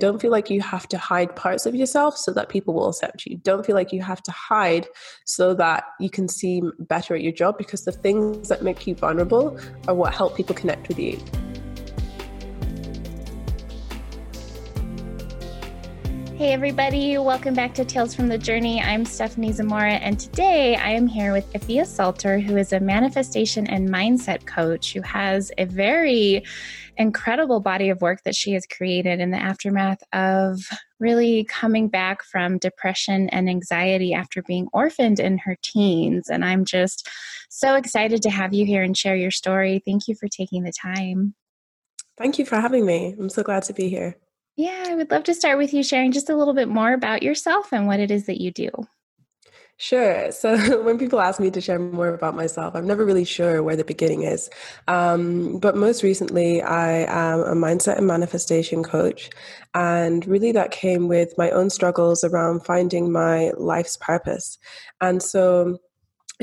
Don't feel like you have to hide parts of yourself so that people will accept you. Don't feel like you have to hide so that you can seem better at your job because the things that make you vulnerable are what help people connect with you. Hey, everybody, welcome back to Tales from the Journey. I'm Stephanie Zamora, and today I am here with Iffia Salter, who is a manifestation and mindset coach who has a very incredible body of work that she has created in the aftermath of really coming back from depression and anxiety after being orphaned in her teens. And I'm just so excited to have you here and share your story. Thank you for taking the time. Thank you for having me. I'm so glad to be here. Yeah, I would love to start with you sharing just a little bit more about yourself and what it is that you do. Sure. So when people ask me to share more about myself, I'm never really sure where the beginning is. Um, but most recently, I am a mindset and manifestation coach. And really, that came with my own struggles around finding my life's purpose. And so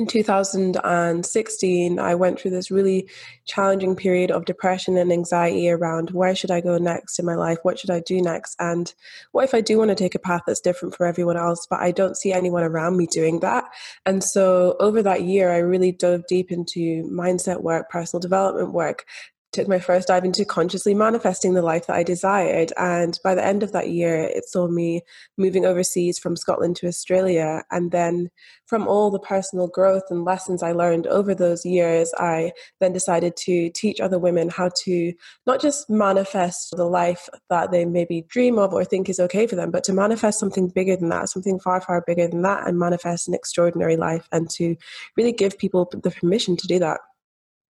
in 2016 i went through this really challenging period of depression and anxiety around where should i go next in my life? What should i do next? And what if i do want to take a path that's different for everyone else but i don't see anyone around me doing that? And so over that year i really dove deep into mindset work personal development work took my first dive into consciously manifesting the life that I desired. And by the end of that year, it saw me moving overseas from Scotland to Australia. And then, from all the personal growth and lessons I learned over those years, I then decided to teach other women how to not just manifest the life that they maybe dream of or think is okay for them, but to manifest something bigger than that, something far, far bigger than that, and manifest an extraordinary life and to really give people the permission to do that.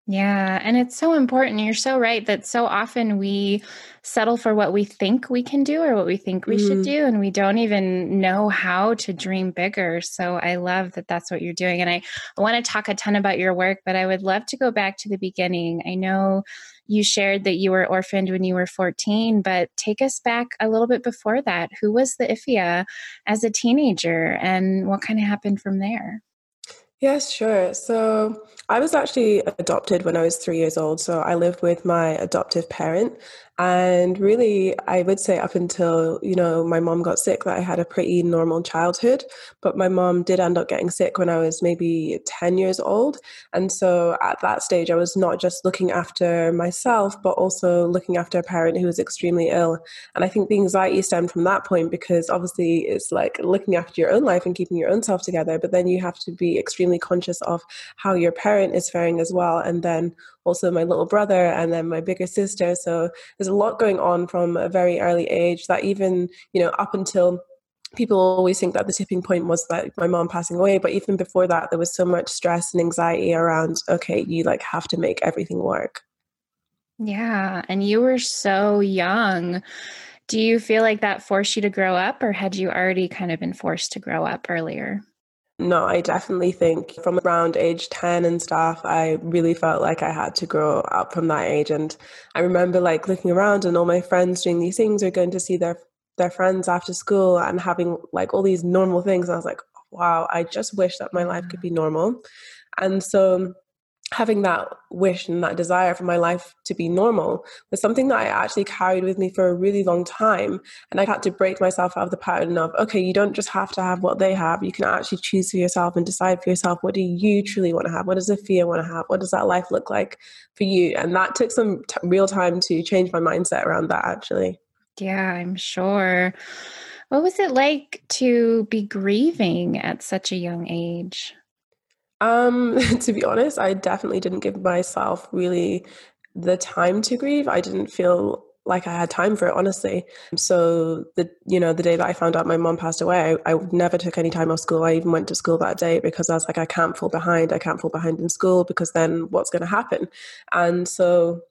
Yeah, and it's so important. You're so right that so often we settle for what we think we can do or what we think we mm. should do, and we don't even know how to dream bigger. So I love that that's what you're doing. And I, I want to talk a ton about your work, but I would love to go back to the beginning. I know you shared that you were orphaned when you were 14, but take us back a little bit before that. Who was the Iffia as a teenager, and what kind of happened from there? Yes, sure. So I was actually adopted when I was three years old. So I lived with my adoptive parent. And really, I would say up until, you know, my mom got sick, that I had a pretty normal childhood. But my mom did end up getting sick when I was maybe 10 years old. And so at that stage, I was not just looking after myself, but also looking after a parent who was extremely ill. And I think the anxiety stemmed from that point because obviously it's like looking after your own life and keeping your own self together. But then you have to be extremely conscious of how your parent is faring as well. And then also my little brother and then my bigger sister. So there's a lot going on from a very early age that even, you know, up until people always think that the tipping point was like my mom passing away but even before that there was so much stress and anxiety around okay you like have to make everything work. Yeah and you were so young. Do you feel like that forced you to grow up or had you already kind of been forced to grow up earlier no, I definitely think from around age 10 and stuff, I really felt like I had to grow up from that age. And I remember like looking around and all my friends doing these things or going to see their their friends after school and having like all these normal things. And I was like, wow, I just wish that my life could be normal. And so having that wish and that desire for my life to be normal was something that I actually carried with me for a really long time. And I had to break myself out of the pattern of, okay, you don't just have to have what they have. You can actually choose for yourself and decide for yourself what do you truly want to have? What does Iffia want to have? What does that life look like for you? And that took some t- real time to change my mindset around that, actually. Yeah, I'm sure. What was it like to be grieving at such a young age? Um, to be honest, I definitely didn't give myself really the time to grieve. I didn't feel like I had time for it, honestly. So the you know the day that I found out my mom passed away, I, I, never took any time off school. I even went to school that day because I was like, I can't fall behind. I can't fall behind in school because then what's going to happen? And so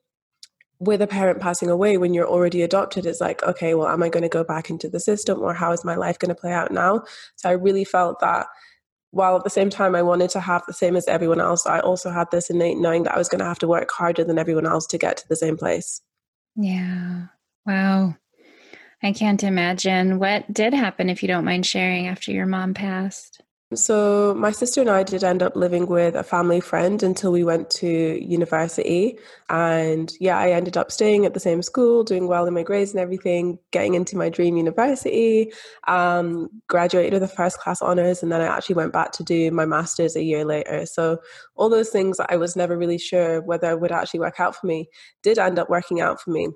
with a parent passing away when you're already adopted it's like okay well am i going to go back into the system or how is my life going to play out now so i really felt that while at the same time I wanted to have the same as everyone else, I also had this innate knowing that I was going to have to work harder than everyone else to get to the same place. Yeah. Wow. I can't imagine what did happen if you don't mind sharing after your mom passed. So my sister and I did end up living with a family friend until we went to university. And yeah, I ended up staying at the same school, doing well in my grades and everything, getting into my dream university, um, graduated with a first class honors, and then I actually went back to do my master's a year later. So all those things I was never really sure whether would actually work out for me did end up working out for me.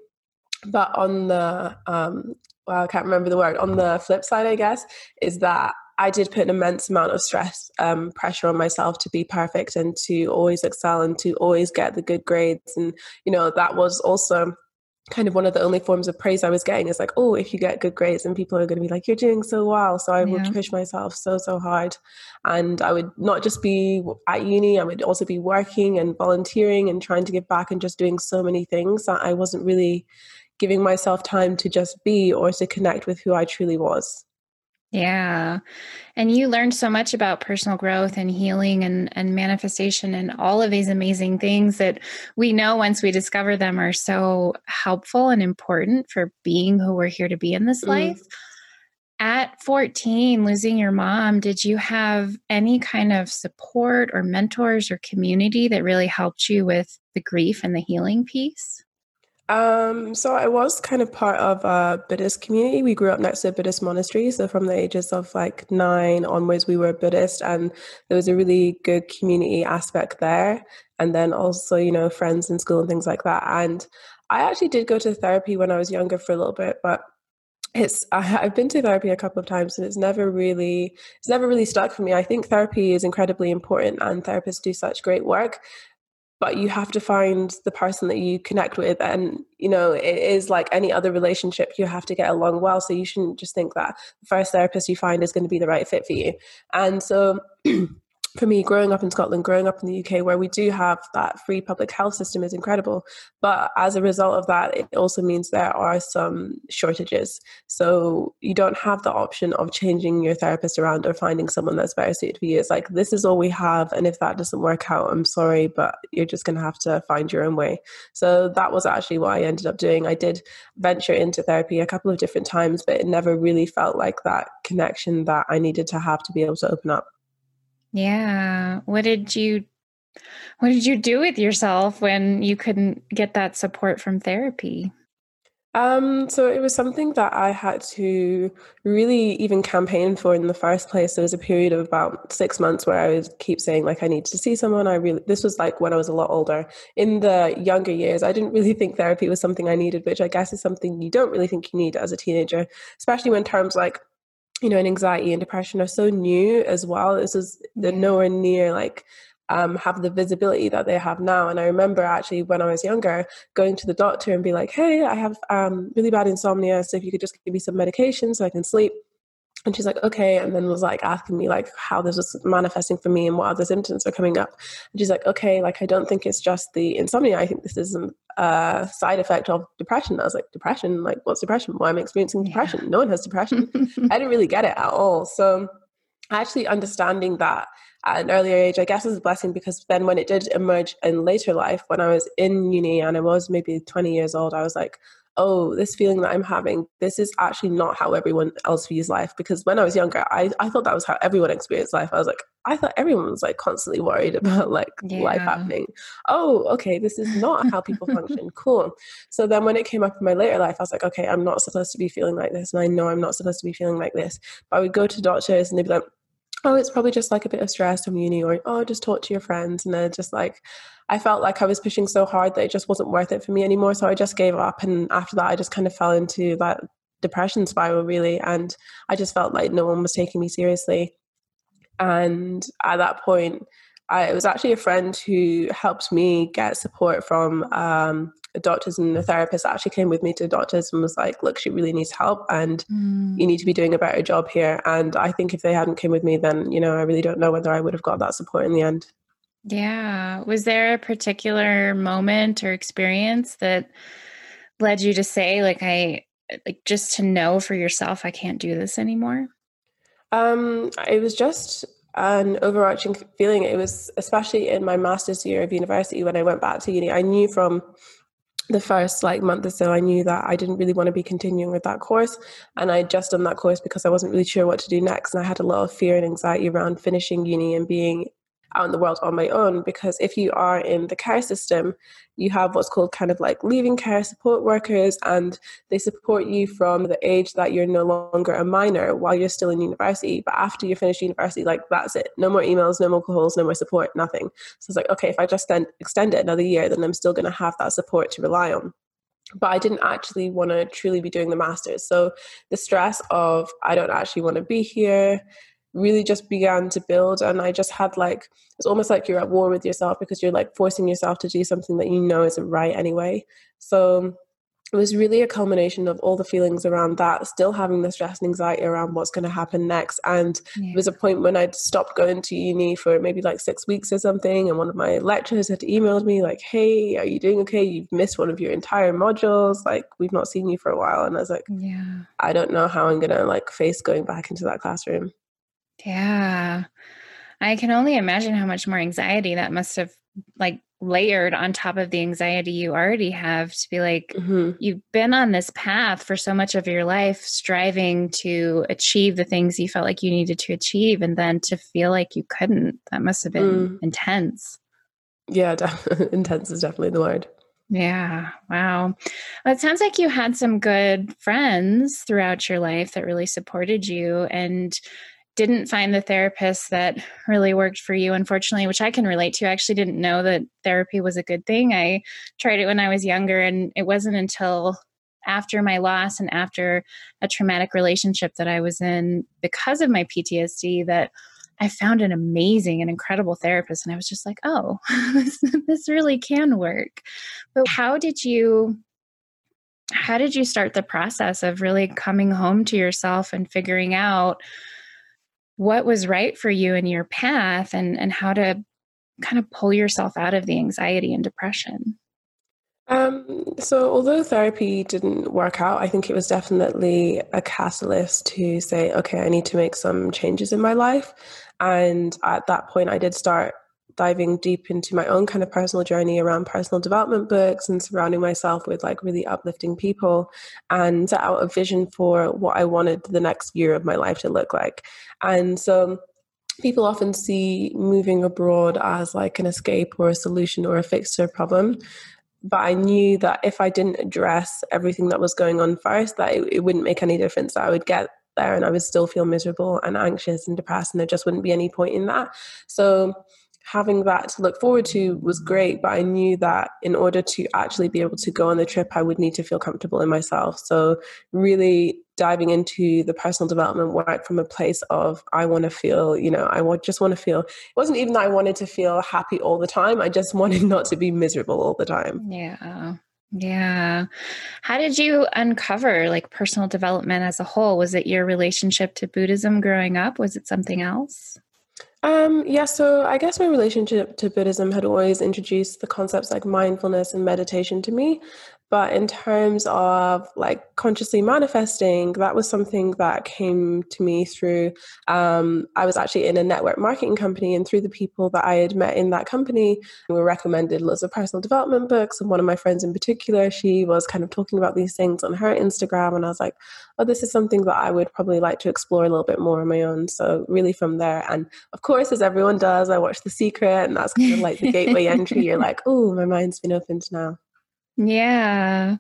But on the um, well, I can't remember the word. On the flip side, I guess, is that I did put an immense amount of stress, um, pressure on myself to be perfect and to always excel and to always get the good grades. And, you know, that was also kind of one of the only forms of praise I was getting is like, oh, if you get good grades and people are going to be like, you're doing so well. So I would push myself so, so hard. And I would not just be at uni, I would also be working and volunteering and trying to give back and just doing so many things that I wasn't really giving myself time to just be or to connect with who I truly was. Yeah. And you learned so much about personal growth and healing and, and manifestation and all of these amazing things that we know once we discover them are so helpful and important for being who we're here to be in this mm. life. At 14, losing your mom, did you have any kind of support or mentors or community that really helped you with the grief and the healing piece? Um, so I was kind of part of a Buddhist community. We grew up next to a Buddhist monastery. So from the ages of like nine onwards, we were Buddhist, and there was a really good community aspect there. And then also, you know, friends in school and things like that. And I actually did go to therapy when I was younger for a little bit, but it's I, have been to therapy a couple of times and it's never really it's never really stuck for me. I think therapy is incredibly important and therapists do such great work but you have to find the person that you connect with and you know it is like any other relationship you have to get along well so you shouldn't just think that the first therapist you find is going to be the right fit for you. And so for me, growing up in Scotland, growing up in the UK, where we do have that free public health system, is incredible. But as a result of that, it also means there are some shortages. So you don't have the option of changing your therapist around or finding someone that's better suited for you. It's like, this is all we have. And if that doesn't work out, I'm sorry, but you're just going to have to find your own way. So that was actually what I ended up doing. I did venture into therapy a couple of different times, but it never really felt like that connection that I needed to have to be able to open up. Yeah. What did you what did you do with yourself when you couldn't get that support from therapy? Um, so it was something that I had to really even campaign for in the first place. There was a period of about six months where I would keep saying like I need to see someone. I really this was like when I was a lot older. In the younger years, I didn't really think therapy was something I needed, which I guess is something you don't really think you need as a teenager, especially when terms like you know, and anxiety and depression are so new as well. This is they're nowhere near like um, have the visibility that they have now. And I remember actually when I was younger going to the doctor and be like, "Hey, I have um, really bad insomnia, so if you could just give me some medication so I can sleep." And she's like, okay. And then was like asking me like how this was manifesting for me and what other symptoms are coming up. And she's like, okay, like I don't think it's just the insomnia. I think this is um, a side effect of depression. I was like, depression? Like what's depression? Why am I experiencing depression? Yeah. No one has depression. I didn't really get it at all. So actually understanding that at an earlier age, I guess is a blessing because then when it did emerge in later life, when I was in uni and I was maybe 20 years old, I was like, oh, this feeling that I'm having, this is actually not how everyone else views life. Because when I was younger, I, I thought that was how everyone experienced life. I was like, I thought everyone was like constantly worried about like yeah. life happening. Oh, okay, this is not how people function. Cool. So then when it came up in my later life, I was like, okay, I'm not supposed to be feeling like this. And I know I'm not supposed to be feeling like this. But I would go to doctors and they'd be like, oh, it's probably just like a bit of stress from uni, or oh, just talk to your friends. And they're just like, I felt like I was pushing so hard that it just wasn't worth it for me anymore. So I just gave up. And after that, I just kind of fell into that depression spiral, really. And I just felt like no one was taking me seriously. And at that point, I, it was actually a friend who helped me get support from um, doctors and the therapist actually came with me to doctors and was like, look, she really needs help and mm. you need to be doing a better job here. And I think if they hadn't came with me, then, you know, I really don't know whether I would have got that support in the end. Yeah. Was there a particular moment or experience that led you to say, like, I, like, just to know for yourself, I can't do this anymore? Um, it was just an overarching feeling. It was especially in my master's year of university when I went back to uni. I knew from the first like month or so i knew that i didn't really want to be continuing with that course and i just done that course because i wasn't really sure what to do next and i had a lot of fear and anxiety around finishing uni and being out in the world on my own because if you are in the care system you have what's called kind of like leaving care support workers and they support you from the age that you're no longer a minor while you're still in university. But after you finish university like that's it. No more emails no more calls no more support nothing. So it's like okay if i just extend, extend it another year then i'm still going to have that support to rely on. But I didn't actually want to truly be doing the masters. So the stress of I don't actually want to be here, really just began to build and i just had like it's almost like you're at war with yourself because you're like forcing yourself to do something that you know isn't right anyway. So it was really a culmination of all the feelings around that still having the stress and anxiety around what's going to happen next and yeah. there was a point when i'd stopped going to uni for maybe like six weeks or something and one of my lecturers had emailed me like hey are you doing okay? You've missed one of your entire modules like we've not seen you for a while and i was like yeah. I don't know how i'm going to like face going back into that classroom yeah. I can only imagine how much more anxiety that must have like layered on top of the anxiety you already have to be like mm-hmm. you've been on this path for so much of your life striving to achieve the things you felt like you needed to achieve and then to feel like you couldn't that must have been mm. intense yeah def- intense is definitely the word yeah wow well, it sounds like you had some good friends throughout your life that really supported you and didn't find the therapist that really worked for you, unfortunately, which I can relate to. I actually didn't know that therapy was a good thing. I tried it when I was younger, and it wasn't until after my loss and after a traumatic relationship that I was in because of my PTSD that I found an amazing and incredible therapist. And I was just like, oh, this, really can work. But how did you? How did you start the process of really coming home to yourself and figuring out what was right for you in your path and and how to kind of pull yourself out of the anxiety and depression? Um, so although therapy didn't work out i think it was definitely a catalyst to say okay i need to make some changes in my life and at that point i did start diving deep into my own kind of personal journey around personal development books and surrounding myself with like really uplifting people and set out a vision for what I wanted the next year of my life to look like. And so people often see moving abroad as like an escape or a solution or a fix to a problem but I knew that if I didn't address everything that was going on first, that it, it, wouldn't make any difference. That I would get there and I would still feel miserable and anxious and depressed, and there just wouldn't be any point in that. So having that to look forward to was great, but I knew that in order to actually be able to go on the trip, I would need to feel comfortable in myself. So, really diving into the personal development work from a place of I want to feel, you know, I just want to feel. It wasn't even that I wanted to feel happy all the time. I just wanted not to be miserable all the time. Yeah. Yeah. How did you uncover like personal development as a whole? Was it your relationship to Buddhism growing up? Was it something else? Um, yeah, so I guess my relationship to Buddhism had always introduced the concepts like mindfulness and meditation to me. But in terms of like consciously manifesting, that was something that came to me through. Um, I was actually in a network marketing company, and through the people that I had met in that company, we were recommended lots of personal development books. And one of my friends in particular, she was kind of talking about these things on her Instagram, and I was like, oh, this is something that I would probably like to explore a little bit more on my own. So really from there, and of course, as everyone does, I watched The Secret, and that's kind of like the gateway entry. You're like, oh, my mind's been opened now. Yeah.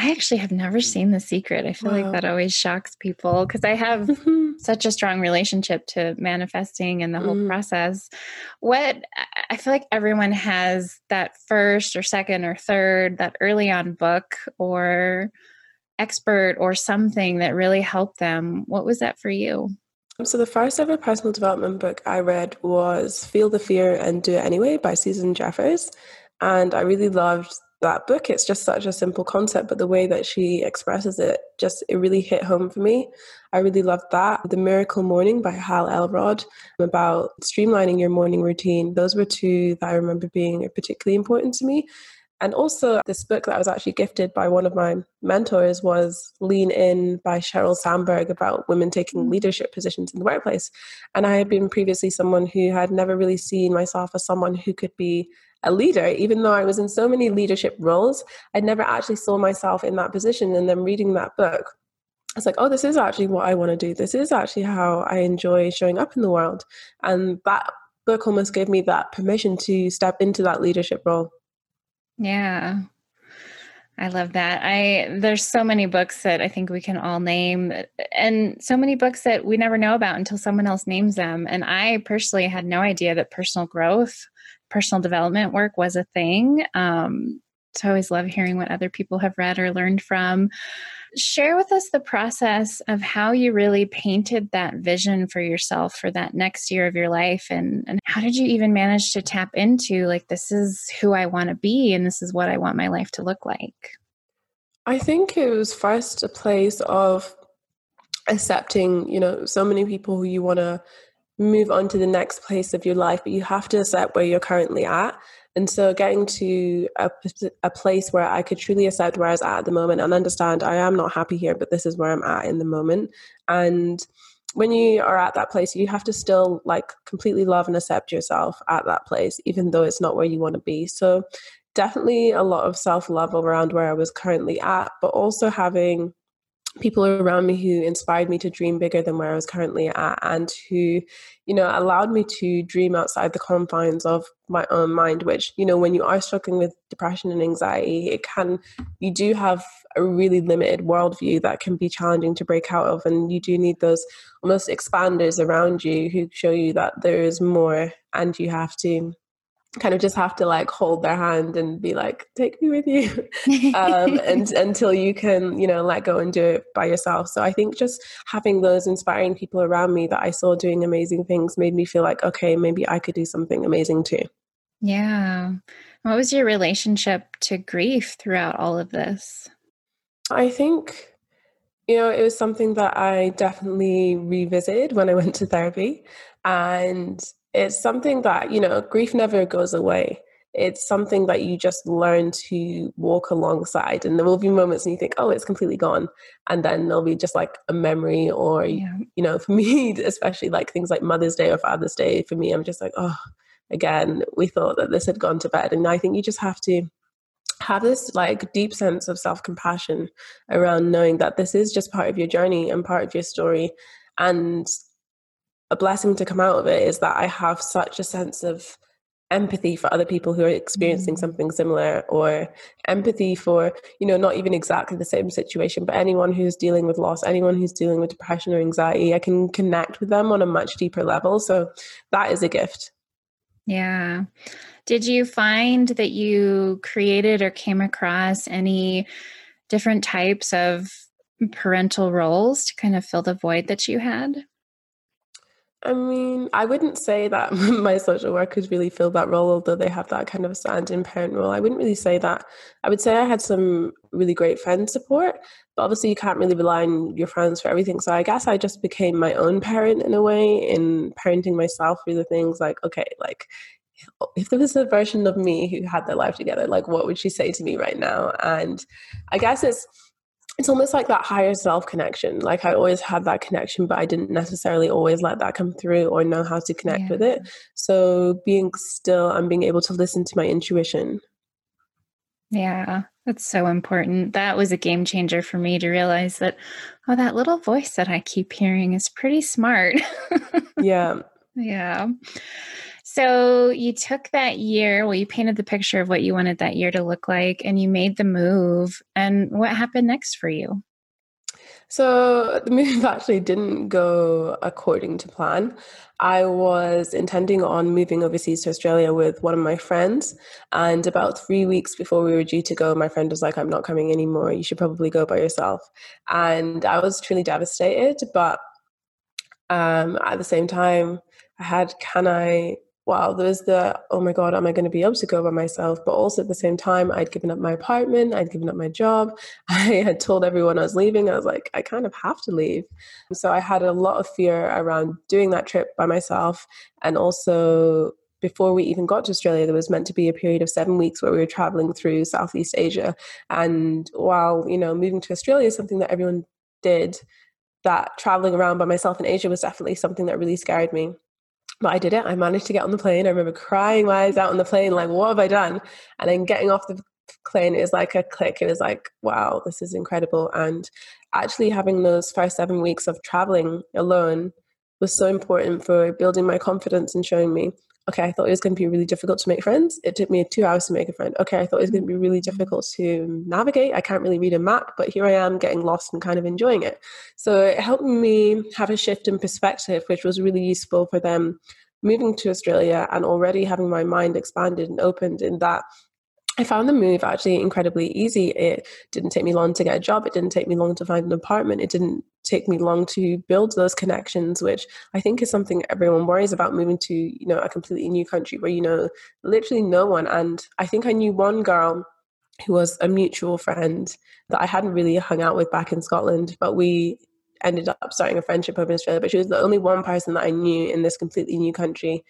I actually have never seen The Secret. I feel wow. like that always shocks people because I have mm-hmm. such a strong relationship to manifesting and the whole mm. process. What I feel like everyone has that first or second or third, that early on book or expert or something that really helped them. What was that for you? So, the first ever personal development book I read was Feel the Fear and Do It Anyway by Susan Jeffers. And I really loved that book. It's just such a simple concept, but the way that she expresses it just it really hit home for me. I really loved that. The Miracle Morning by Hal Elrod about streamlining your morning routine. Those were two that I remember being particularly important to me. And also, this book that I was actually gifted by one of my mentors was Lean In by Sheryl Sandberg about women taking mm. leadership positions in the workplace. And I had been previously someone who had never really seen myself as someone who could be a leader, even though I was in so many leadership roles, I never actually saw myself in that position. And then reading that book, I was like, oh, this is actually what I want to do. This is actually how I enjoy showing up in the world. And that book almost gave me that permission to step into that leadership role. Yeah. I love that. I there's so many books that I think we can all name and so many books that we never know about until someone else names them. And I personally had no idea that personal growth, personal development work was a thing. Um, so I always love hearing what other people have read or learned from. Share with us the process of how you really painted that vision for yourself for that next year of your life and, and how did you even manage to tap into like this is who I want to be and this is what I want my life to look like? I think it was first a place of accepting, you know, so many people who you want to move on to the next place of your life, but you have to accept where you're currently at and so getting to a, a place where I could truly accept where I was at at the moment and understand I am not happy here, but this is where I'm at in the moment. And when you are at that place, you have to still like completely love and accept yourself at that place, even though it's not where you want to be. So definitely a lot of self love around where I was currently at, but also having people around me who inspired me to dream bigger than where I was currently at and who, you know, allowed me to dream outside the confines of my own mind, which, you know, when you are struggling with depression and anxiety, it can, you do have a really limited worldview that can be challenging to break out of. And you do need those almost expanders around you who show you that there is more and you have to kind of just have to like hold their hand and be like take me with you. Um, and until you can you know let go and do it by yourself. So i think just having those inspiring people around me that i saw doing amazing things made me feel like okay maybe i could do something amazing too. Yeah. What was your relationship to grief throughout all of this? I think you know it was something that i definitely revisited when i went to therapy and it's something that you know grief never goes away it's something that you just learn to walk alongside and there will be moments and you think oh it's completely gone and then there'll be just like a memory or yeah. you know for me especially like things like mother's day or father's day for me i'm just like oh again we thought that this had gone to bed and i think you just have to have this like deep sense of self-compassion around knowing that this is just part of your journey and part of your story and a blessing to come out of it is that I have such a sense of empathy for other people who are experiencing mm. something similar or empathy for you know not even exactly the same situation but anyone who's dealing with loss anyone who's dealing with depression or anxiety i can connect with them on a much deeper level. So that is a gift. Yeah. Did you find that you created or came across any different types of parental roles to kind of fill the void that you had I mean, I wouldn't say that my social workers really filled that role, although they have that kind of a stand-in parent role. I wouldn't really say that. I would say I had some really great friend support, but obviously you can't really rely on your friends for everything. So I guess I just became my own parent in a way, in parenting myself through the things like, okay, like if there was a version of me who had their life together, like what would she say to me right now? And I guess it's it's almost like that higher self connection. Like I always had that connection, but I didn't necessarily always let that come through or know how to connect yeah. with it. So being still and being able to listen to my intuition. Yeah, that's so important. That was a game changer for me to realize that, oh, that little voice that I keep hearing is pretty smart. yeah. Yeah. So you took that year, well, you painted the picture of what you wanted that year to look like, and you made the move. And what happened next for you? So the move actually didn't go according to plan. I was intending on moving overseas to Australia with one of my friends. And about three weeks before we were due to go, my friend was like, I'm not coming anymore. You should probably go by yourself. And I was truly devastated. But um, at the same time, I had, can I wow, there's the, oh my God, am I going to be able to go by myself? But also at the same time, I'd given up my apartment, I'd given up my job. I had told everyone I was leaving. I was like, I kind of have to leave. So I had a lot of fear around doing that trip by myself. And also, before we even got to Australia, there was meant to be a period of seven weeks where we were traveling through Southeast Asia. And while, you know, moving to Australia is something that everyone did, that traveling around by myself in Asia was definitely something that really scared me. But I did it. I managed to get on the plane. I remember crying I was out on the plane, like, what have I done? And then getting off the plane, it was like a click. It was like, wow, this is incredible. And actually having those first seven weeks of traveling alone was so important for building my confidence and showing me okay, I thought it was going to be really difficult to make friends. It took me two hours to make a friend. Okay, I thought it was going to be really mm-hmm. difficult to navigate. I can't really read a map, but here I am getting lost and kind of enjoying it. So it helped me have a shift in perspective, which was really useful for them moving to Australia and already having my mind expanded and opened in that I found the move actually incredibly easy. It didn't take me long to get a job. It didn't take me long to find an apartment. It didn't take me long to build those connections, which I think is something everyone worries about moving to, you know, a completely new country where you know literally no one. And I think I knew one girl who was a mutual friend that I hadn't really hung out with back in Scotland, but we ended up starting a friendship over in Australia. But she was the only one person that I knew in this completely new country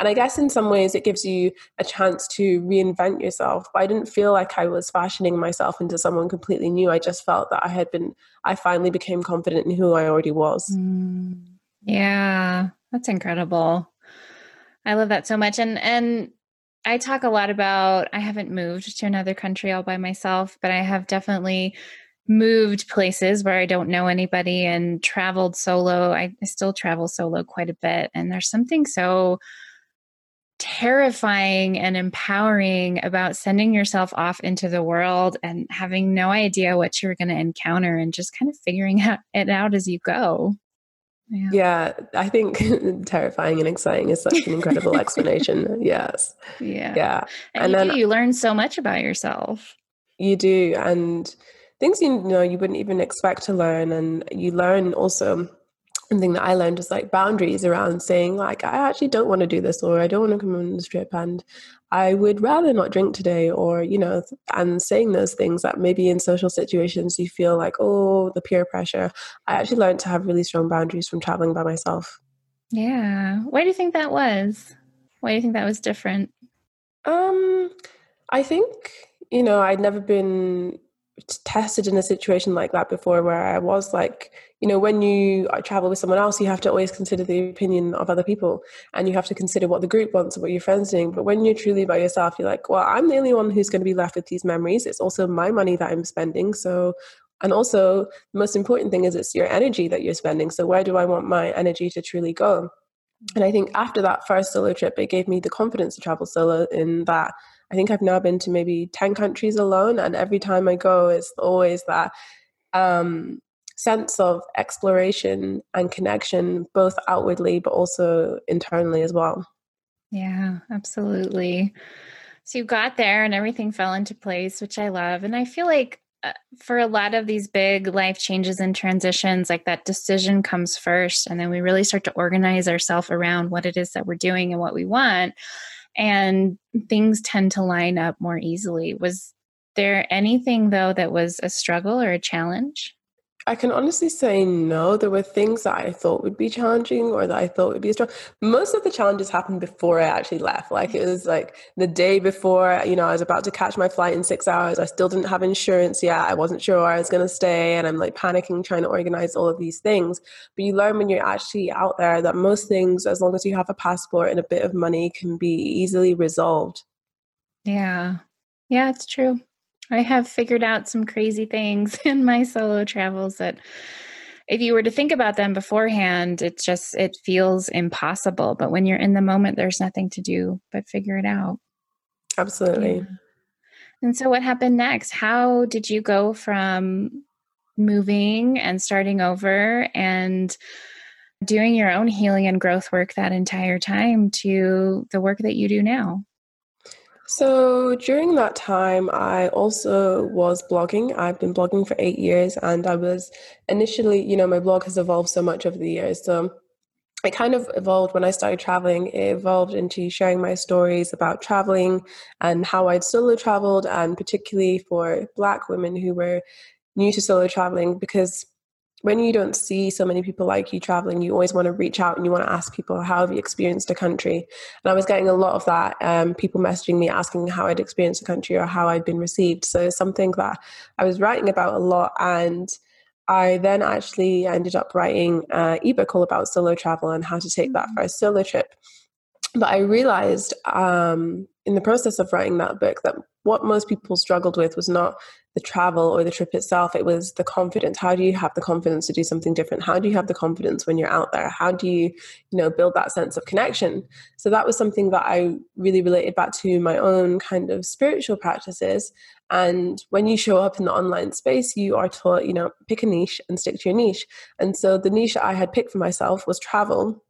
and I guess in some ways it gives you a chance to reinvent yourself. But I didn't feel like I was fashioning myself into someone completely new. I just felt that I had been, I finally became confident in who I already was. Mm, yeah, that's incredible. I love that so much. And, and, I talk a lot about I haven't moved to another country all by myself, but I have definitely moved places where I don't know anybody and traveled solo. I, I, still travel solo quite a bit. And there's something so terrifying and empowering about sending yourself off into the world and having no idea what you're going to encounter and just kind of figuring it out as you go. Yeah. yeah, I think terrifying and exciting is such an incredible explanation. Yes. Yeah. Yeah. And, and you then do, you learn so much about yourself. You do. And things you know you wouldn't even expect to learn. And you learn also thing that I learned was like boundaries around saying like I actually don't want to do this or I don't want to come on the trip and I would rather not drink today or you know and saying those things that maybe in social situations you feel like oh the peer pressure I actually learned to have really strong boundaries from traveling by myself. Yeah. Why do you think that was? Why do you think that was different? Um I think you know I'd never been tested in a situation like that before where I was like, you know, when you uh, travel with someone else, you have to always consider the opinion of other people and you have to consider what the group wants and what your friends are doing. But when you're truly by yourself, you're like, well, I'm the only one who's going to be left with these memories. It's also my money that I'm spending. So, and also the most important thing is it's your energy that you're spending. So where do I want my energy to truly go? And I think after that first solo trip, it gave me the confidence to travel solo in that I think I've now been to maybe 10 countries alone. And every time I go, it's always that um, sense of exploration and connection, both outwardly, but also internally as well. Yeah, absolutely. So you got there and everything fell into place, which I love. And I feel like Uh, for a lot of these big life changes and transitions, like that decision comes first. And then we really start to organize ourselves around what it is that we're doing and what we want and things tend to line up more easily. Was there anything though that was a struggle or a challenge? I can honestly say no. There were things that I thought would be challenging or that I thought would be strong. Most of the challenges happened before I actually left. Like it was like the day before, you know, I was about to catch my flight in six hours. I still didn't have insurance yet. I wasn't sure where I was going to stay. And I'm like panicking, trying to organize all of these things. But you learn when you're actually out there that most things, as long as you have a passport and a bit of money, can be easily resolved. Yeah. Yeah, it's true. I have figured out some crazy things in my solo travels that if you were to think about them beforehand, it just it feels impossible. But when you're in the moment, there's nothing to do but figure it out. Absolutely. Yeah. And so what happened next? How did you go from moving and starting over and doing your own healing and growth work that entire time to the work that you do now? So during that time, I also was blogging. I've been blogging for eight years, and I was initially, you know, my blog has evolved so much over the years. So it kind of evolved when I started traveling. It evolved into sharing my stories about traveling and how I'd solo traveled, and particularly for Black women who were new to solo traveling, because when you don't see so many people like you traveling, you always want to reach out and you want to ask people, how have you experienced a country? And I was getting a lot of that, um, people messaging me asking how I'd experienced a country or how I'd been received. So something that I was writing about a lot. And I then actually ended up writing an ebook all about solo travel and how to take that first solo trip. But I realized um, in the process of writing that book that what most people struggled with was not the travel or the trip itself it was the confidence. How do you have the confidence to do something different? How do you have the confidence when you're out there? How do you you know build that sense of connection? So that was something that i really related back to my own kind of spiritual practices. And when you show up in the online space you are taught you know pick a niche and stick to your niche. And so the niche i had picked for myself was travel.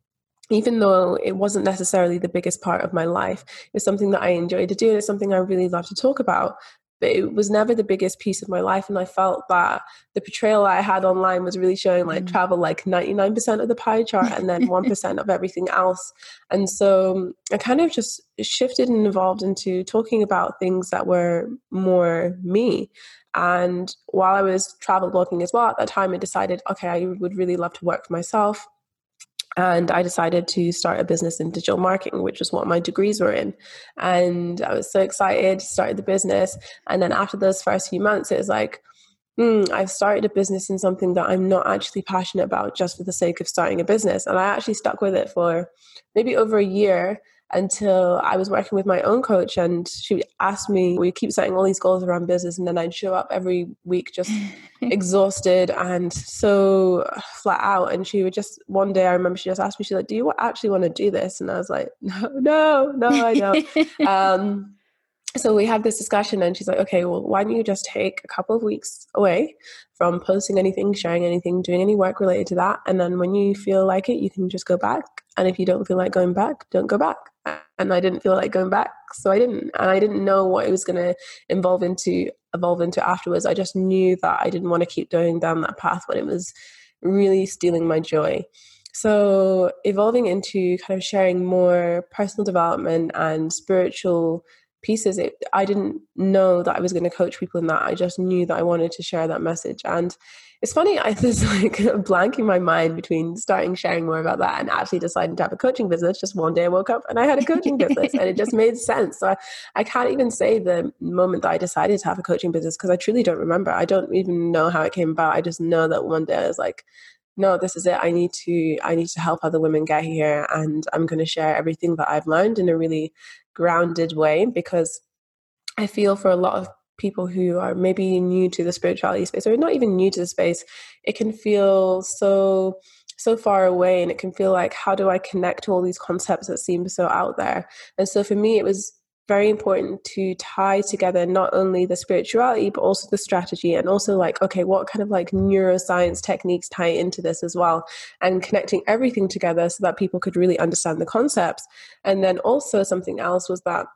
Even though it wasn't necessarily the biggest part of my life, it was something that I enjoyed to do and it's something I really love to talk about. But it was never the biggest piece of my life. And I felt that the portrayal I had online was really showing like mm. travel like 99% of the pie chart and then 1% of everything else. And so I kind of just shifted and evolved into talking about things that were more me. And while I was travel blogging as well, at that time I decided, okay, I would really love to work for myself and I decided to start a business in digital marketing, which was what my degrees were in. And I was so excited, started the business. And then after those first few months, it was like, hmm, I've started a business in something that I'm not actually passionate about just for the sake of starting a business. And I actually stuck with it for maybe over a year until I was working with my own coach and she asked me, we keep setting all these goals around business and then I'd show up every week just exhausted and so flat out. And she would just, one day I remember she just asked me, she's like, do you actually want to do this? And I was like, no, no, no, I don't. um, so we had this discussion and she's like okay well why don't you just take a couple of weeks away from posting anything sharing anything doing any work related to that and then when you feel like it you can just go back and if you don't feel like going back don't go back and I didn't feel like going back, so I didn't. And I didn't know what it was going to evolve into evolve into afterwards. I just knew that I didn't want to keep going down that path when it was really stealing my joy. So evolving into kind of sharing more personal development and spiritual pieces it, i didn't know that i was going to coach people in that i just knew that i wanted to share that message and it's funny i was like a blank in my mind between starting sharing more about that and actually deciding to have a coaching business. Just one day i woke up and i had a coaching business and it just made sense. So I, I can't even say the moment that i decided to have a coaching business because i truly don't remember. I don't even know how it came about. I just know that one day i was like no this is it. I need to i need to help other women get here and i'm going to share everything that i've learned in a really grounded way because I feel for a lot of people who are maybe new to the spirituality space or not even new to the space, it can feel so so far away and it can feel like how do I connect to all these concepts that seem so out there. And so for me it was very important to tie together not only the spirituality but also the strategy and also like okay what kind of like neuroscience techniques tie into this as well and connecting everything together so that people could really understand the concepts and then also something else was that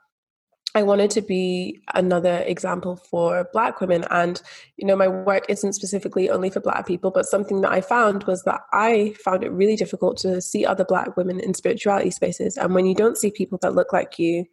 I wanted to be another example for Black women. And, you know, my work isn't specifically only for Black people, but something that I found was that I found it really difficult to see other Black women in spirituality spaces. And when you don't see people that look like you,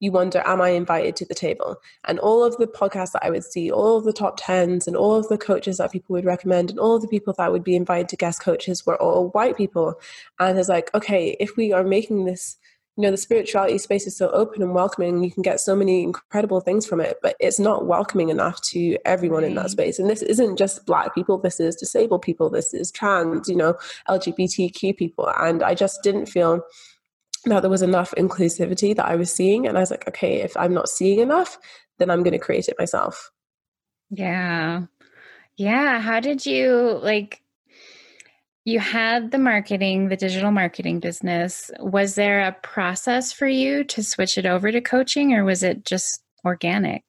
you wonder, am I invited to the table? And all of the podcasts that I would see, all of the top tens, and all of the coaches that people would recommend, and all of the people that would be invited to guest coaches were all white people. And it's like, okay, if we are making this you know the spirituality space is so open and welcoming you can get so many incredible things from it but it's not welcoming enough to everyone in that space. And this isn't just black people this is disabled people this is trans you know lgbtq people. And i just didn't feel that there was enough inclusivity that i was seeing. And i was like okay if i'm not seeing enough then i'm going to create it myself. Yeah. Yeah how did you like you had the marketing, the digital marketing business. Was there a process for you to switch it over to coaching or was it just organic?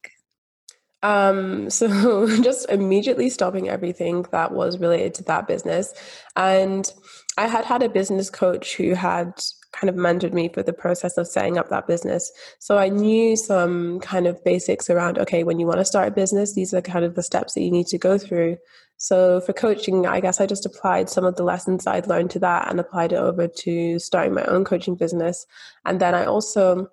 Um, so just immediately stopping everything that was related to that business. And I had had a business coach who had kind of mentored me for the process of setting up that business. So I knew some kind of basics around okay, when you want to start a business, these are kind of the steps that you need to go through. So for coaching, I guess I just applied some of the lessons I'd learned to that and applied it over to starting my own coaching business. And then I also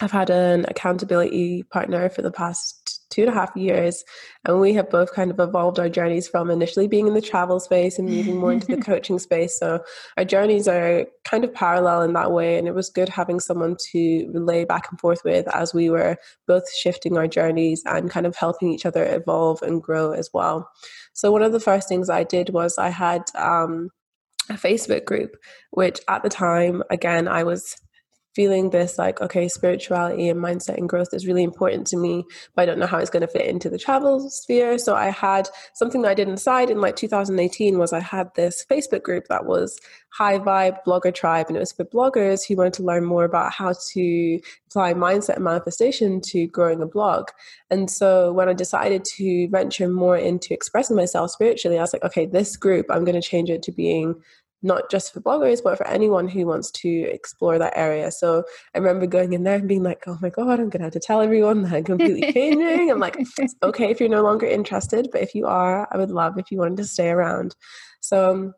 have had an accountability partner for the past two and a half years. And we have both kind of evolved our journeys from initially being in the travel space and moving more into the coaching space. So our journeys are kind of parallel in that way. And it was good having someone to relay back and forth with as we were both shifting our journeys and kind of helping each other evolve and grow as well. So one of the first things I did was I had um, a Facebook group, which at the time, again, I was feeling this like, okay, spirituality and mindset and growth is really important to me, but I don't know how it's going to fit into the travel sphere. So I had something that I did inside in like 2018 was I had this Facebook group that was High Vibe Blogger Tribe, and it was for bloggers who wanted to learn more about how to apply mindset and manifestation to growing a blog. And so when I decided to venture more into expressing myself spiritually, I was like, okay, this group, I'm going to change it to being not just for bloggers, but for anyone who wants to explore that area. So I remember going in there and being like, oh my God, I'm going to have to tell everyone that I'm completely changing. I'm like, it's okay if you're no longer interested, but if you are, I would love if you wanted to stay around. So, um,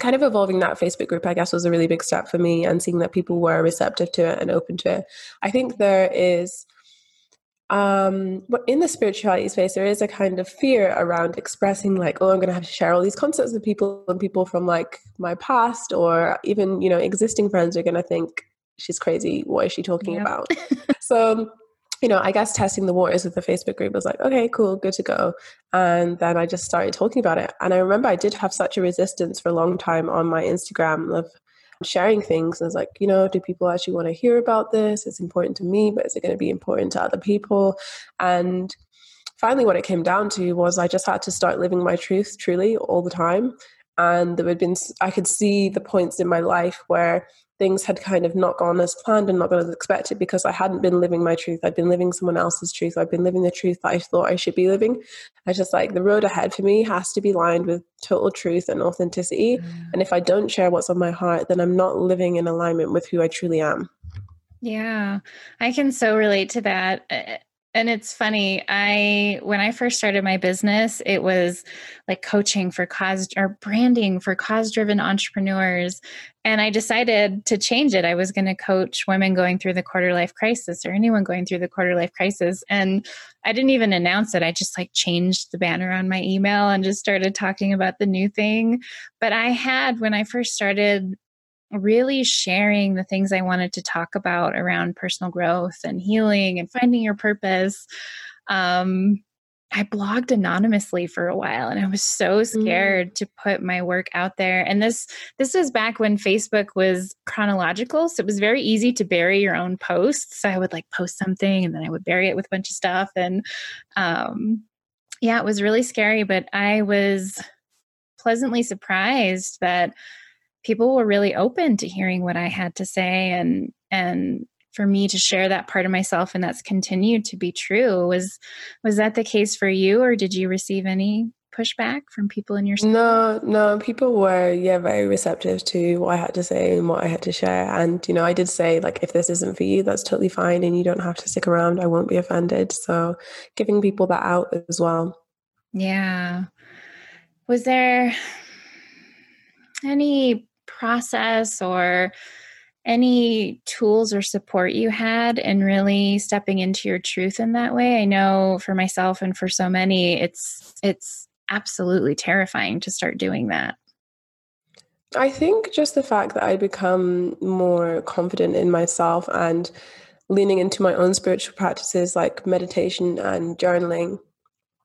kind of evolving that Facebook group, I guess, was a really big step for me and seeing that people were receptive to it and open to it. I think there is um, but in the spirituality space, there is a kind of fear around expressing, like, oh, I'm going to have to share all these concepts with people, and people from like my past or even you know existing friends are going to think she's crazy. What is she talking yep. about? so, you know, I guess testing the waters with the Facebook group was like, okay, cool, good to go. And then I just started talking about it. And I remember I did have such a resistance for a long time on my Instagram of sharing things. I was like, you know, do people actually want to hear about this? It's important to me, but is it going to be important to other people? And finally, what it came down to was I just had to start living my truth truly all the time. And there had been, I could see the points in my life where things had kind of not gone as planned and not gone as expected because I hadn't been living my truth. I'd been living someone else's truth. I'd been living the truth that I thought I should be living. I just like the road ahead for me has to be lined with total truth and authenticity. Mm. And if I don't share what's on my heart, then I'm not living in alignment with who I truly am. Yeah, I can so relate to that. And it's funny, I when I first started my business, it was like coaching for cause or branding for cause-driven entrepreneurs. And I decided to change it. I was going to coach women going through the quarter life crisis or anyone going through the quarter life crisis. And I didn't even announce it. I just like changed the banner on my email and just started talking about the new thing. But I had when I first started really sharing the things I wanted to talk about around personal growth and healing and finding your purpose. Um, I blogged anonymously for a while and I was so mm. scared mm. to put my work out there. And this this was back when Facebook was chronological, so it was very easy to bury your own posts. So I would like post something and then I would bury it with a bunch of stuff and um yeah, it was really scary, but I was pleasantly surprised that people were really open to hearing what I had to say and and for me to share that part of myself and that's continued to be true was was that the case for you or did you receive any pushback from people in your no no people were yeah very receptive to what i had to say and what i had to share and you know i did say like if this isn't for you that's totally fine and you don't have to stick around i won't be offended so giving people that out as well. Yeah. Was there any process or any tools or support you had in really stepping into your truth in that way? I know for myself and for so many it's it's absolutely terrifying to start doing that. I think just the fact that i become more confident in myself and leaning into my own spiritual practices like meditation and journaling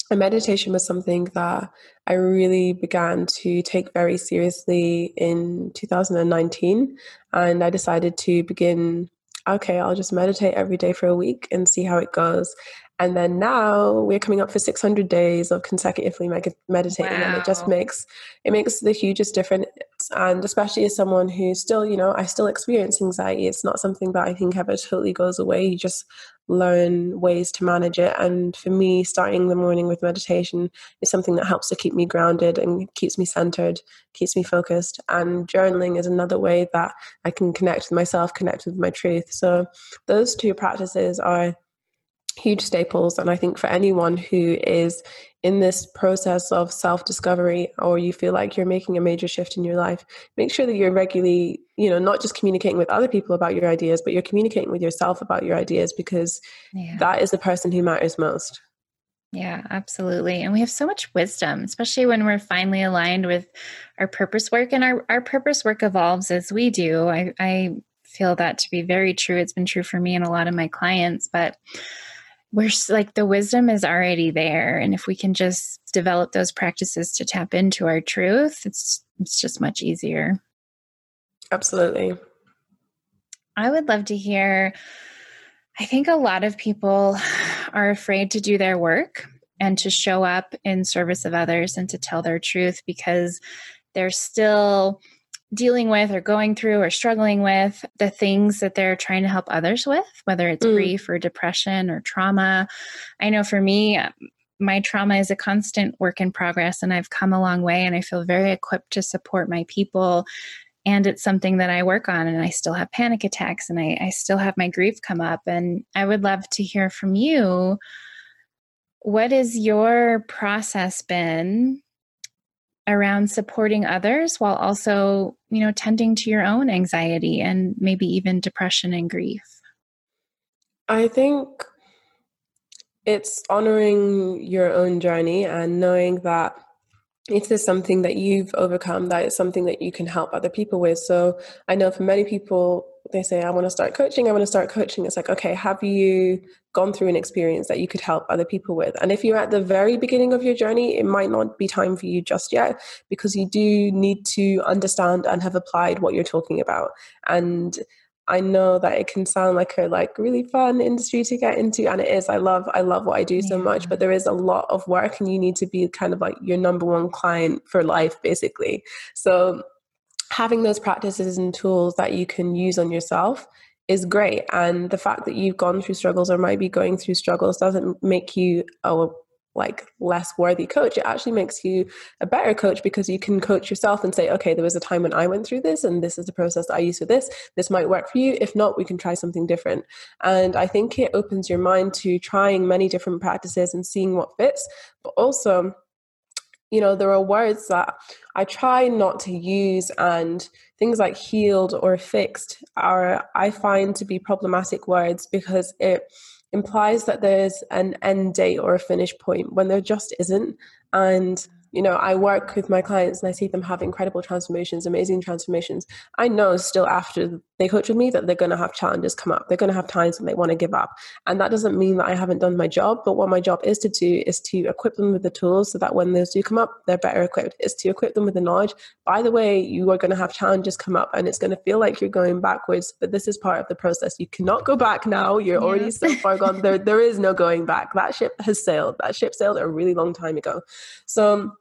and meditation was something that I really began to take very seriously in 2019. And I decided to begin, okay, I'll just meditate every day for a week and see how it goes. And then now we're coming up for 600 days of consecutively meditating, wow. and it just makes it makes the hugest difference. And especially as someone who still, you know, I still experience anxiety. It's not something that I think ever totally goes away. You just learn ways to manage it. And for me, starting the morning with meditation is something that helps to keep me grounded and keeps me centered, keeps me focused. And journaling is another way that I can connect with myself, connect with my truth. So those two practices are huge staples. And I think for anyone who is in this process of self discovery or you feel like you're making a major shift in your life, make sure that you're regularly, you know, not just communicating with other people about your ideas, but you're communicating with yourself about your ideas because yeah. that is the person who matters most. Yeah, absolutely. And we have so much wisdom, especially when we're finally aligned with our purpose work. And our, our purpose work evolves as we do. I, I feel that to be very true. It's been true for me and a lot of my clients, but we're like the wisdom is already there. And if we can just develop those practices to tap into our truth, it's it's just much easier. Absolutely. I would love to hear I think a lot of people are afraid to do their work and to show up in service of others and to tell their truth because they're still dealing with or going through or struggling with the things that they're trying to help others with, whether it's mm. grief or depression or trauma. I know for me, my trauma is a constant work in progress, and I've come a long way, and I feel very equipped to support my people and it's something that I work on and I still have panic attacks and I, I still have my grief come up. And I would love to hear from you. What has your process been around supporting others while also, you know, tending to your own anxiety and maybe even depression and grief? I think it's honoring your own journey and knowing that it is something that you've overcome that is something that you can help other people with so i know for many people they say i want to start coaching i want to start coaching it's like okay have you gone through an experience that you could help other people with and if you're at the very beginning of your journey it might not be time for you just yet because you do need to understand and have applied what you're talking about and I know that it can sound like a like really fun industry to get into and it is. I love I love what I do yeah. so much, but there is a lot of work and you need to be kind of like your number one client for life basically. So having those practices and tools that you can use on yourself is great. And the fact that you've gone through struggles or might be going through struggles doesn't make you a like less worthy coach. It actually makes you a better coach because you can coach yourself and say okay there was a time when i went through this and this is the process i use for this. This might work for you. If not we can try something different. And i think it opens your mind to trying many different practices and seeing what fits but also you know there are words that i try not to use and things like healed or fixed are i find to be problematic words because it implies that there's an end date or a finish point when there just isn't. And you know, I work with my clients and I see them have incredible transformations, amazing transformations. I know still after they coach with me that they're going to have challenges come up. They're going to have times when they want to give up. And that doesn't mean that I haven't done my job, but what my job is to do is to equip them with the tools so that when those do come up, they're better equipped. Is to equip them with the knowledge. By the way, you are going to have challenges come up and it's going to feel like you're going backwards, but this is part of the process. You cannot go back now. You're yeah. already so far gone. There, there is no going back. That ship has sailed. That ship sailed a really long time ago. So,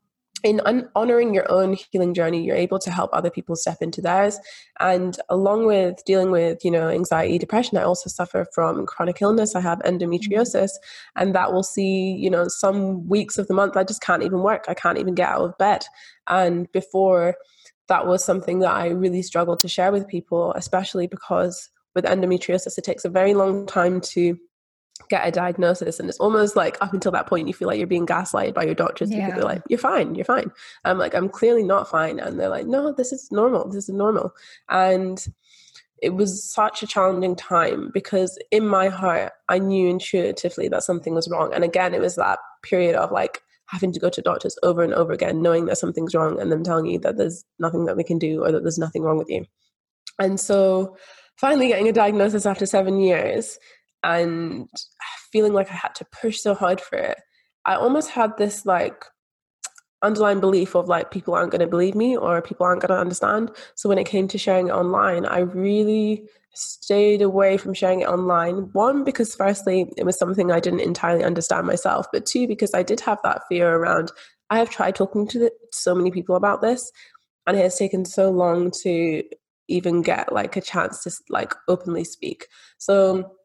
in un- honoring your own healing journey you're able to help other people step into theirs. And along with dealing with you know anxiety depression i also suffer from chronic illness. I have endometriosis mm-hmm. and that will see you know some weeks of the month i just can't even work. I can't even get out of bed. And before that was something that i really struggled to share with people especially because with endometriosis it takes a very long time to get a diagnosis and it's almost like up until that point you feel like you're being gaslighted by your doctors yeah. because they're like you're fine you're fine. I'm like i'm clearly not fine and they're like no this is normal this is normal. And it was such a challenging time because in my heart i knew intuitively that something was wrong. And again it was that period of like having to go to doctors over and over again knowing that something's wrong and them telling you that there's nothing that we can do or that there's nothing wrong with you. And so finally getting a diagnosis after seven years and feeling like I had to push so hard for it, I almost had this like underlying belief of like people aren't going to believe me or people aren't going to understand. So when it came to sharing it online, I really stayed away from sharing it online. One, because firstly, it was something I didn't entirely understand myself, but two, because I did have that fear around. I have tried talking to the, so many people about this, and it has taken so long to even get like a chance to like openly speak. So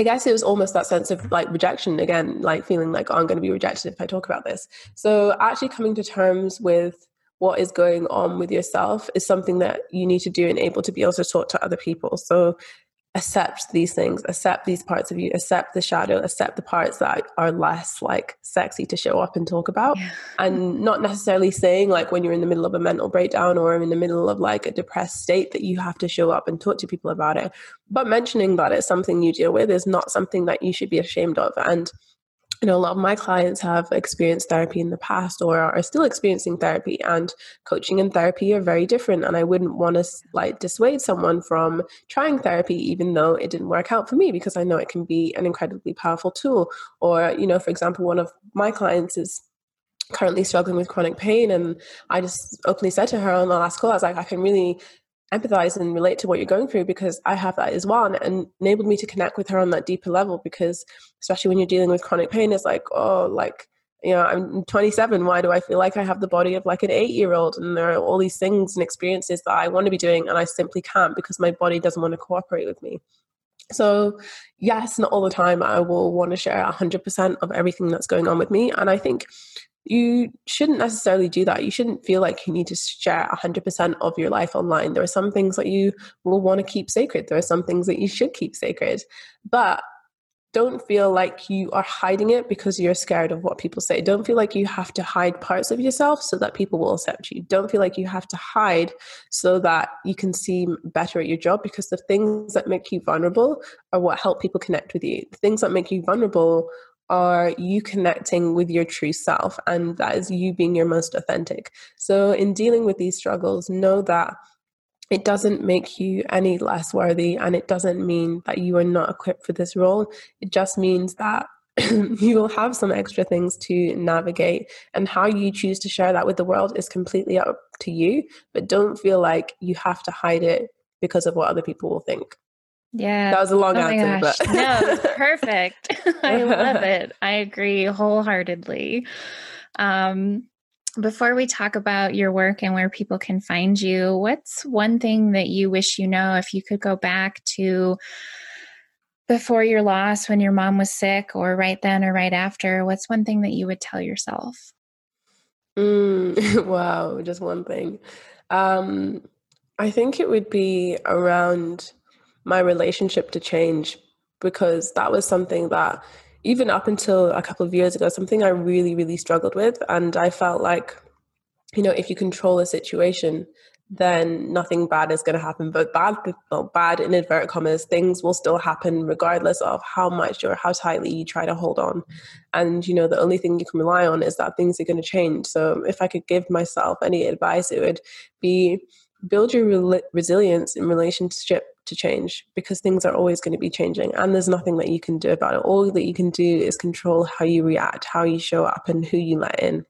I guess it was almost that sense of like rejection again, like feeling like oh, I'm going to be rejected if I talk about this. So actually coming to terms with what is going on with yourself is something that you need to do and able to be able to talk to other people. So accept these things, accept these parts of you, accept the shadow, accept the parts that are less like sexy to show up and talk about. Yeah. And not necessarily saying like when you're in the middle of a mental breakdown or in the middle of like a depressed state that you have to show up and talk to people about it. But mentioning that it's something you deal with is not something that you should be ashamed of. And you know, a lot of my clients have experienced therapy in the past or are still experiencing therapy, and coaching and therapy are very different. And I wouldn't want to like dissuade someone from trying therapy, even though it didn't work out for me, because I know it can be an incredibly powerful tool. Or, you know, for example, one of my clients is currently struggling with chronic pain, and I just openly said to her on the last call, I was like, I can really empathize and relate to what you're going through because I have that as well. And it enabled me to connect with her on that deeper level because, especially when you're dealing with chronic pain, it's like, oh, like, you know, I'm 27. Why do I feel like I have the body of like an eight year old? And there are all these things and experiences that I want to be doing and I simply can't because my body doesn't want to cooperate with me. So, yes, not all the time I will want to share 100% of everything that's going on with me. And I think you shouldn't necessarily do that. You shouldn't feel like you need to share 100% of your life online. There are some things that you will want to keep sacred, there are some things that you should keep sacred. But don't feel like you are hiding it because you're scared of what people say. Don't feel like you have to hide parts of yourself so that people will accept you. Don't feel like you have to hide so that you can seem better at your job because the things that make you vulnerable are what help people connect with you. The things that make you vulnerable are you connecting with your true self, and that is you being your most authentic. So, in dealing with these struggles, know that it doesn't make you any less worthy, and it doesn't mean that you are not equipped for this role. It just means that you will have some extra things to navigate, and how you choose to share that with the world is completely up to you. But don't feel like you have to hide it because of what other people will think. Yeah. That was a long oh answer, but no, perfect. I love it. I agree wholeheartedly. Um, before we talk about your work and where people can find you, what's one thing that you wish you know if you could go back to before your loss when your mom was sick or right then or right after? What's one thing that you would tell yourself? Mm, wow, just one thing. Um, I think it would be around my relationship to change because that was something that even up until a couple of years ago something i really really struggled with. And i felt like you know if you control a situation then nothing bad is going to happen. But bad well, bad in inverted commas things will still happen regardless of how much or how tightly you try to hold on. And you know the only thing you can rely on is that things are going to change. So if i could give myself any advice it would be build your re- resilience in relationship to change because things are always going to be changing and there's nothing that you can do about it. All that you can do is control how you react how you show up and who you let in.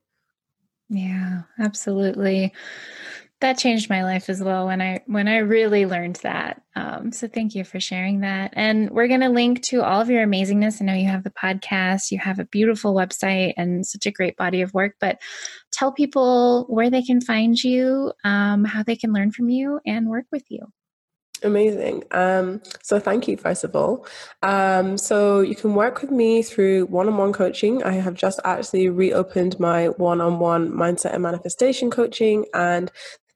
Yeah absolutely. That changed my life as well when i when i really learned that um, so thank you for sharing that. And we're going to link to all of your amazingness. I know you have the podcast you have a beautiful website and such a great body of work but tell people where they can find you um, how they can learn from you and work with you Amazing. Um, so, thank you, first of all. Um, so, you can work with me through one on one coaching. I have just actually reopened my one on one mindset and manifestation coaching, and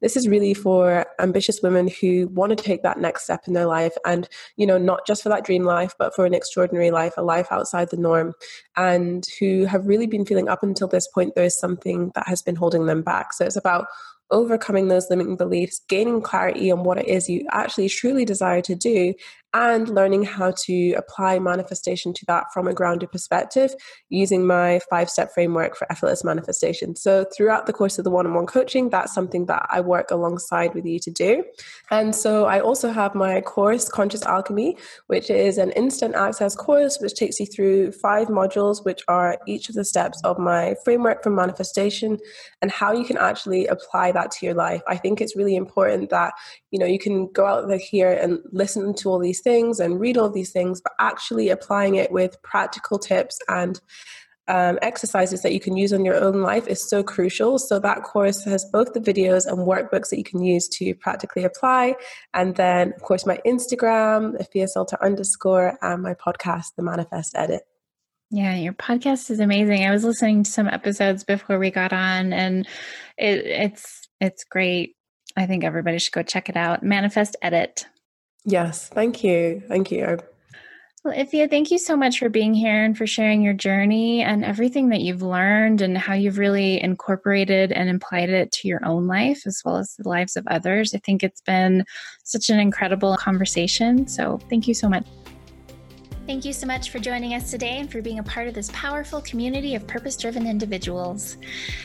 this is really for ambitious women who want to take that next step in their life and you know not just for that dream life but for an extraordinary life a life outside the norm and who have really been feeling up until this point there's something that has been holding them back so it's about overcoming those limiting beliefs, gaining clarity on what it is you actually truly desire to do, and learning how to apply manifestation to that from a grounded perspective using my five step framework for effortless manifestation. So, throughout the course of the one on one coaching, that's something that I work alongside with you to do. And so, I also have my course, Conscious Alchemy, which is an instant access course which takes you through five modules, which are each of the steps of my framework for manifestation and how you can actually apply that to your life. I think it's really important that you know you can go out there here and listen to all these things and read all these things but actually applying it with practical tips and um, exercises that you can use on your own life is so crucial. So that course has both the videos and workbooks that you can use to practically apply. And then, of course, my Instagram, Afia Salter underscore, and my podcast, The Manifest Edit. Yeah, your podcast is amazing. I was listening to some episodes before we got on, and it, it's it's great. I think everybody should go check it out. Manifest Edit. Yes, thank you. Thank you. Well, Ifia, thank you so much for being here and for sharing your journey and everything that you've learned and how you've really incorporated and applied it to your own life as well as the lives of others. I think it's been such an incredible conversation. So, thank you so much. Thank you so much for joining us today and for being a part of this powerful community of purpose driven individuals.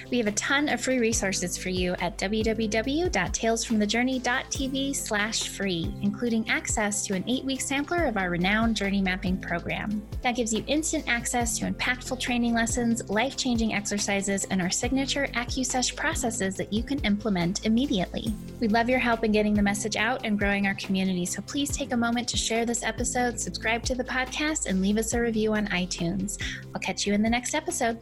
We have a ton of free resources for you at www.talesfromthejourney.tv slash free, including access to an eight week sampler of our renowned journey mapping program. That gives you instant access to impactful training lessons, life changing exercises, and our signature AccuSesh processes that you can implement immediately. We'd love your help in getting the message out and growing our community, so please take a moment to share this episode, subscribe to the podcast, and leave us a review on iTunes. I'll catch you in the next episode.